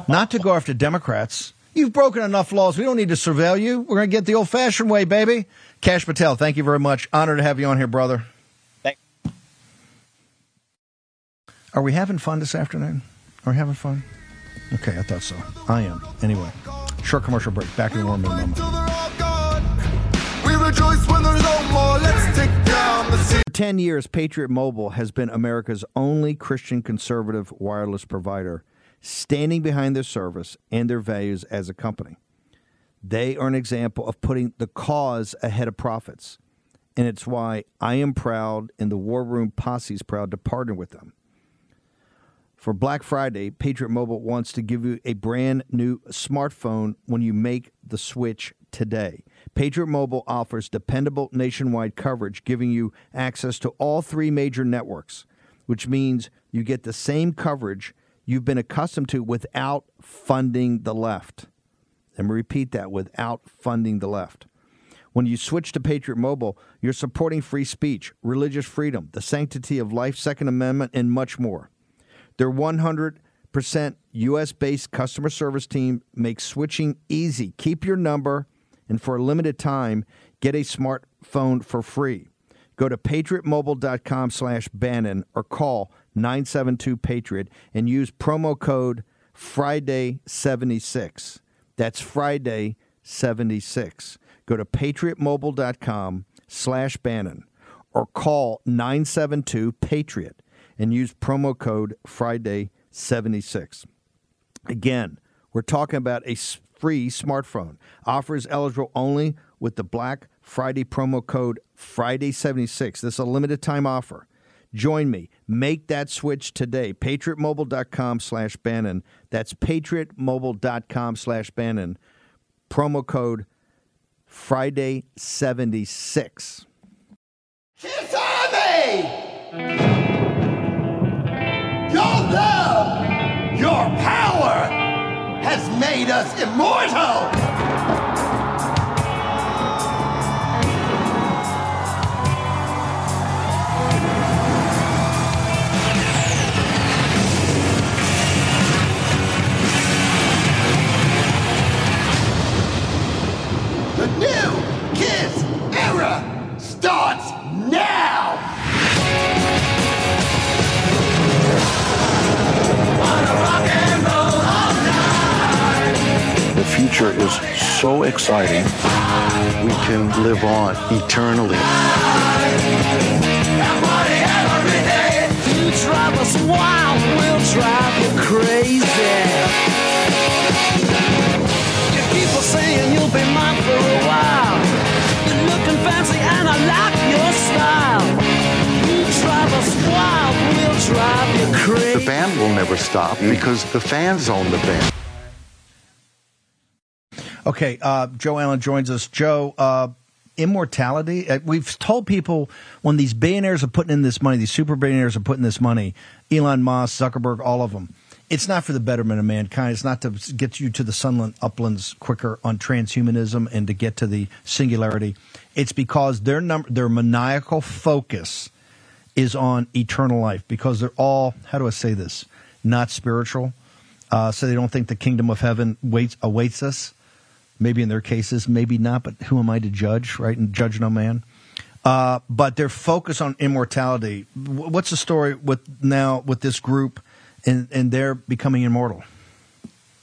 Speaker 7: not to go after Democrats. You've broken enough laws. We don't need to surveil you. We're going to get the old fashioned way, baby. Kash Patel, thank you very much. Honored to have you on here, brother. Are we having fun this afternoon? Are we having fun? Okay, I thought so. I am. Anyway, short commercial break. Back in one minute. For 10 years, Patriot Mobile has been America's only Christian conservative wireless provider, standing behind their service and their values as a company. They are an example of putting the cause ahead of profits. And it's why I am proud and the War Room Posse is proud to partner with them. For Black Friday, Patriot Mobile wants to give you a brand new smartphone when you make the switch today. Patriot Mobile offers dependable nationwide coverage, giving you access to all three major networks, which means you get the same coverage you've been accustomed to without funding the left. And repeat that without funding the left. When you switch to Patriot Mobile, you're supporting free speech, religious freedom, the sanctity of life, Second Amendment, and much more. Their 100% US based customer service team makes switching easy. Keep your number, and for a limited time, get a smartphone for free. Go to patriotmobile.com slash Bannon or call 972 Patriot and use promo code Friday76. That's Friday 76. Go to patriotmobile.com slash Bannon or call 972 Patriot and use promo code Friday76. Again, we're talking about a free smartphone. Offer is eligible only with the Black Friday promo code Friday76. This is a limited time offer. Join me. Make that switch today. PatriotMobile.com slash Bannon. That's PatriotMobile.com slash Bannon. Promo code Friday76.
Speaker 16: Kiss Army! Your love, your power has made us immortal!
Speaker 17: Future is so exciting. We can live on eternally.
Speaker 16: You drive us wild, we'll drive you crazy. You keep on saying you'll be mine for a while. You're looking fancy and I like your style. You drive us wild, we'll drive you crazy.
Speaker 17: The band will never stop mm. because the fans own the band.
Speaker 7: Okay, uh, Joe Allen joins us. Joe, uh, immortality. Uh, we've told people when these billionaires are putting in this money, these super billionaires are putting this money, Elon Musk, Zuckerberg, all of them. It's not for the betterment of mankind. It's not to get you to the sunland uplands quicker on transhumanism and to get to the singularity. It's because their number, their maniacal focus is on eternal life because they're all, how do I say this, not spiritual. Uh, so they don't think the kingdom of heaven waits, awaits us. Maybe in their cases, maybe not, but who am I to judge, right? And judge no man. Uh, but their focus on immortality. What's the story with now with this group and, and they're becoming immortal?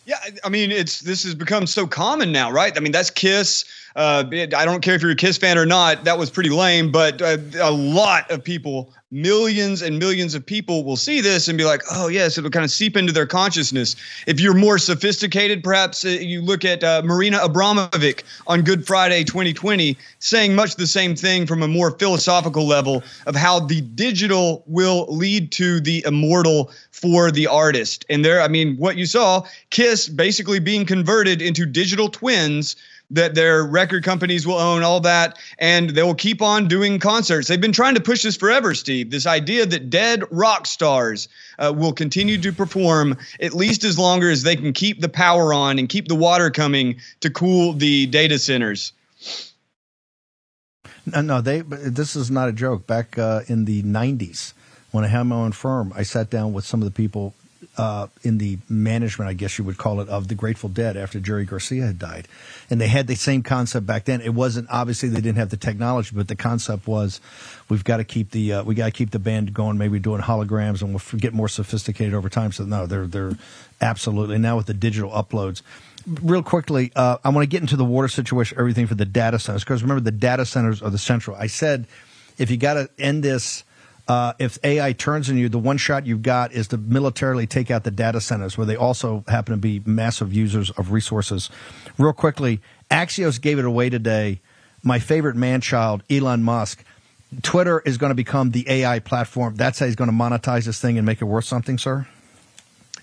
Speaker 18: Yeah, I mean, it's this has become so common now, right? I mean, that's Kiss. Uh, I don't care if you're a Kiss fan or not. That was pretty lame, but uh, a lot of people, millions and millions of people, will see this and be like, "Oh, yes," it'll kind of seep into their consciousness. If you're more sophisticated, perhaps uh, you look at uh, Marina Abramovic on Good Friday 2020, saying much the same thing from a more philosophical level of how the digital will lead to the immortal for the artist. And there, I mean, what you saw, Kiss basically being converted into digital twins that their record companies will own, all that, and they will keep on doing concerts. They've been trying to push this forever, Steve. This idea that dead rock stars uh, will continue to perform at least as longer as they can keep the power on and keep the water coming to cool the data centers.
Speaker 7: No, no, they. This is not a joke. Back uh, in the '90s, when I had my own firm, I sat down with some of the people uh, in the management, I guess you would call it, of the Grateful Dead after Jerry Garcia had died, and they had the same concept back then. It wasn't obviously they didn't have the technology, but the concept was we've got to keep the uh, we got to keep the band going. Maybe doing holograms, and we'll get more sophisticated over time. So no, they're they're absolutely now with the digital uploads real quickly, uh, I want to get into the water situation, everything for the data centers, because remember the data centers are the central. I said if you got to end this, uh, if AI turns on you, the one shot you've got is to militarily take out the data centers, where they also happen to be massive users of resources. Real quickly, Axios gave it away today. My favorite man child, Elon Musk. Twitter is going to become the AI platform. That's how he's going to monetize this thing and make it worth something, sir.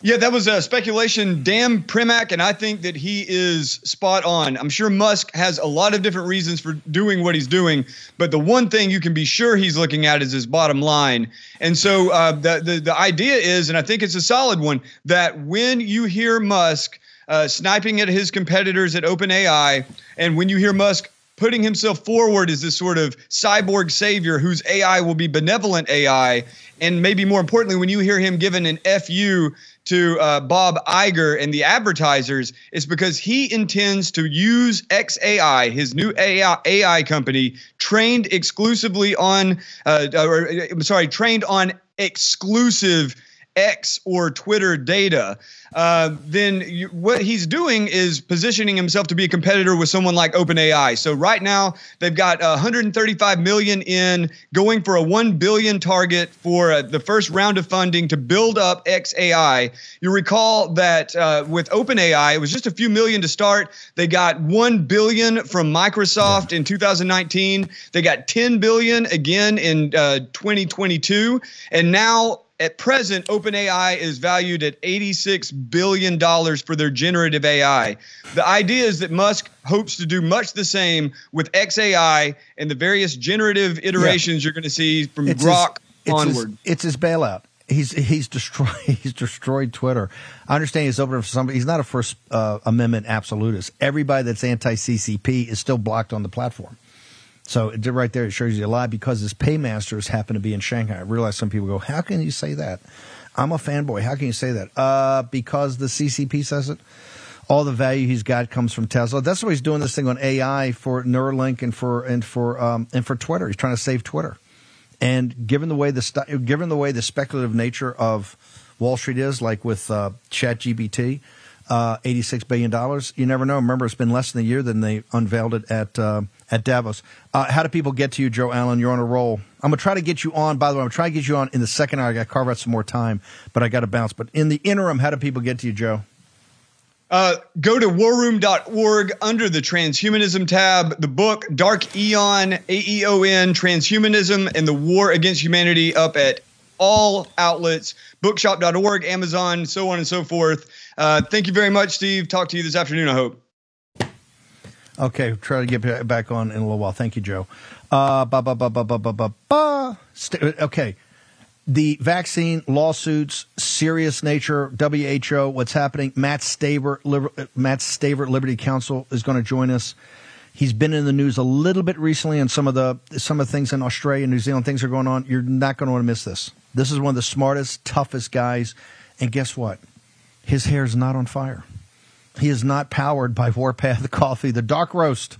Speaker 18: Yeah, that was a speculation. Dan Primack, and I think that he is spot on. I'm sure Musk has a lot of different reasons for doing what he's doing, but the one thing you can be sure he's looking at is his bottom line. And so uh, the, the the idea is, and I think it's a solid one, that when you hear Musk uh, sniping at his competitors at OpenAI, and when you hear Musk putting himself forward as this sort of cyborg savior whose AI will be benevolent AI. And maybe more importantly, when you hear him giving an FU to uh, Bob Iger and the advertisers, is because he intends to use XAI, his new AI, AI company, trained exclusively on, uh, or, I'm sorry, trained on exclusive X or Twitter data, uh, then you, what he's doing is positioning himself to be a competitor with someone like OpenAI. So right now they've got 135 million in, going for a 1 billion target for uh, the first round of funding to build up XAI. You recall that uh, with OpenAI, it was just a few million to start. They got 1 billion from Microsoft in 2019. They got 10 billion again in uh, 2022, and now at present, OpenAI is valued at $86 billion for their generative AI. The idea is that Musk hopes to do much the same with XAI and the various generative iterations you're going to see from
Speaker 7: It's
Speaker 18: Grok
Speaker 7: his, it's
Speaker 18: onward.
Speaker 7: His, it's his bailout. He's he's destroyed he's destroyed Twitter. I understand he's open for somebody. He's not a First uh, Amendment absolutist. Everybody that's anti CCP is still blocked on the platform. So it- right there, it shows you a lie because his paymasters happen to be in Shanghai. I realize some people go, "How can you say that?" I'm a fanboy. How can you say that? Uh, because the CCP says it. All the value he's got comes from Tesla. That's why he's doing this thing on AI for Neuralink and for and for um, and for Twitter. He's trying to save Twitter. And given the way the given the way the speculative nature of Wall Street is, like with uh, ChatGPT, uh, eighty six billion dollars, you never know. Remember, it's been less than a year than they unveiled it at uh, at Davos. Uh, how do people get to you, Joe Allen? You're on a roll. I'm gonna try to get you on. By the way, I'm gonna try to get you on in the second hour. I got to carve out some more time, but I got to bounce. But in the interim, how do people get to you, Joe?
Speaker 18: Uh, go to warroom.org under the transhumanism tab. The book Dark Aeon, A E O N, Transhumanism and the War Against Humanity up at all outlets, bookshop.org, Amazon, so on and so forth. Uh, thank you very much, Steve. Talk to you this afternoon, I hope.
Speaker 7: Okay, try to get back on in a little while. Thank you, Joe. Uh. St- okay. The vaccine lawsuits, serious nature, WHO, what's happening. Matt Staver, Liber- uh, Matt Staver, Liberty Counsel, is going to join us. He's been in the news a little bit recently, and some of the some of the things in Australia and New Zealand, things are going on. You're not going to want to miss this. This is one of the smartest, toughest guys, and guess what? His hair is not on fire. He is not powered by Warpath Coffee, the dark roast.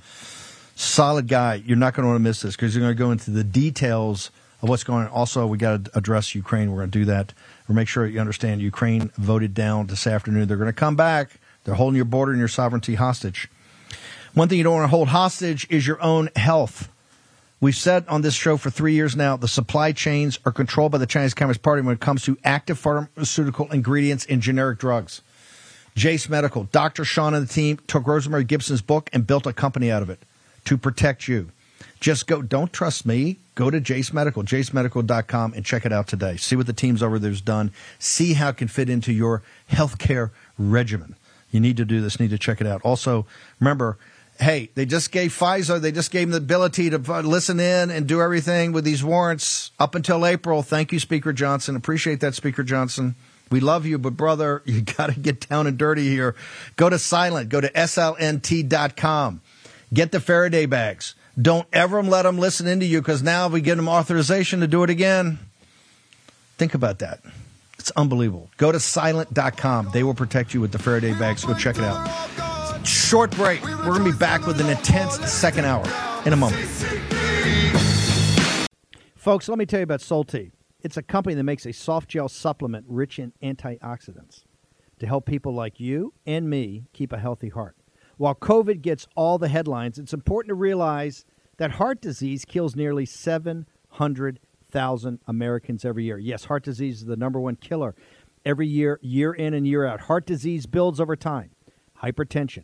Speaker 7: Solid guy. You're not going to want to miss this because you're going to go into the details of what's going on. Also, we got to address Ukraine. We're going to do that. We'll make sure you understand Ukraine voted down this afternoon. They're going to come back. They're holding your border and your sovereignty hostage. One thing you don't want to hold hostage is your own health. We've said on this show for three years now the supply chains are controlled by the Chinese Communist Party when it comes to active pharmaceutical ingredients in generic drugs. Jase Medical, Dr. Sean and the team took Rosemary Gibson's book and built a company out of it to protect you. Just go, don't trust me. Go to Jase Medical, jasemedical.com, and check it out today. See what the teams over there's done. See how it can fit into your healthcare regimen. You need to do this, need to check it out. Also, remember, hey, they just gave FISA, they just gave them the ability to uh, listen in and do everything with these warrants up until April. Thank you, Speaker Johnson. Appreciate that, Speaker Johnson. We love you, but brother, you got to get down and dirty here. Go to silent, go to slnt.com. Get the Faraday bags. Don't ever let them listen into you because now we get them authorization to do it again. Think about that. It's unbelievable. Go to silent.com. They will protect you with the Faraday bags. Go check it out. Short break. We're going to be back with an intense second hour in a moment.
Speaker 19: Folks, let me tell you about Solti. It's a company that makes a soft gel supplement rich in antioxidants to help people like you and me keep a healthy heart. While COVID gets all the headlines, it's important to realize that heart disease kills nearly 700,000 Americans every year. Yes, heart disease is the number one killer every year, year in and year out. Heart disease builds over time. Hypertension,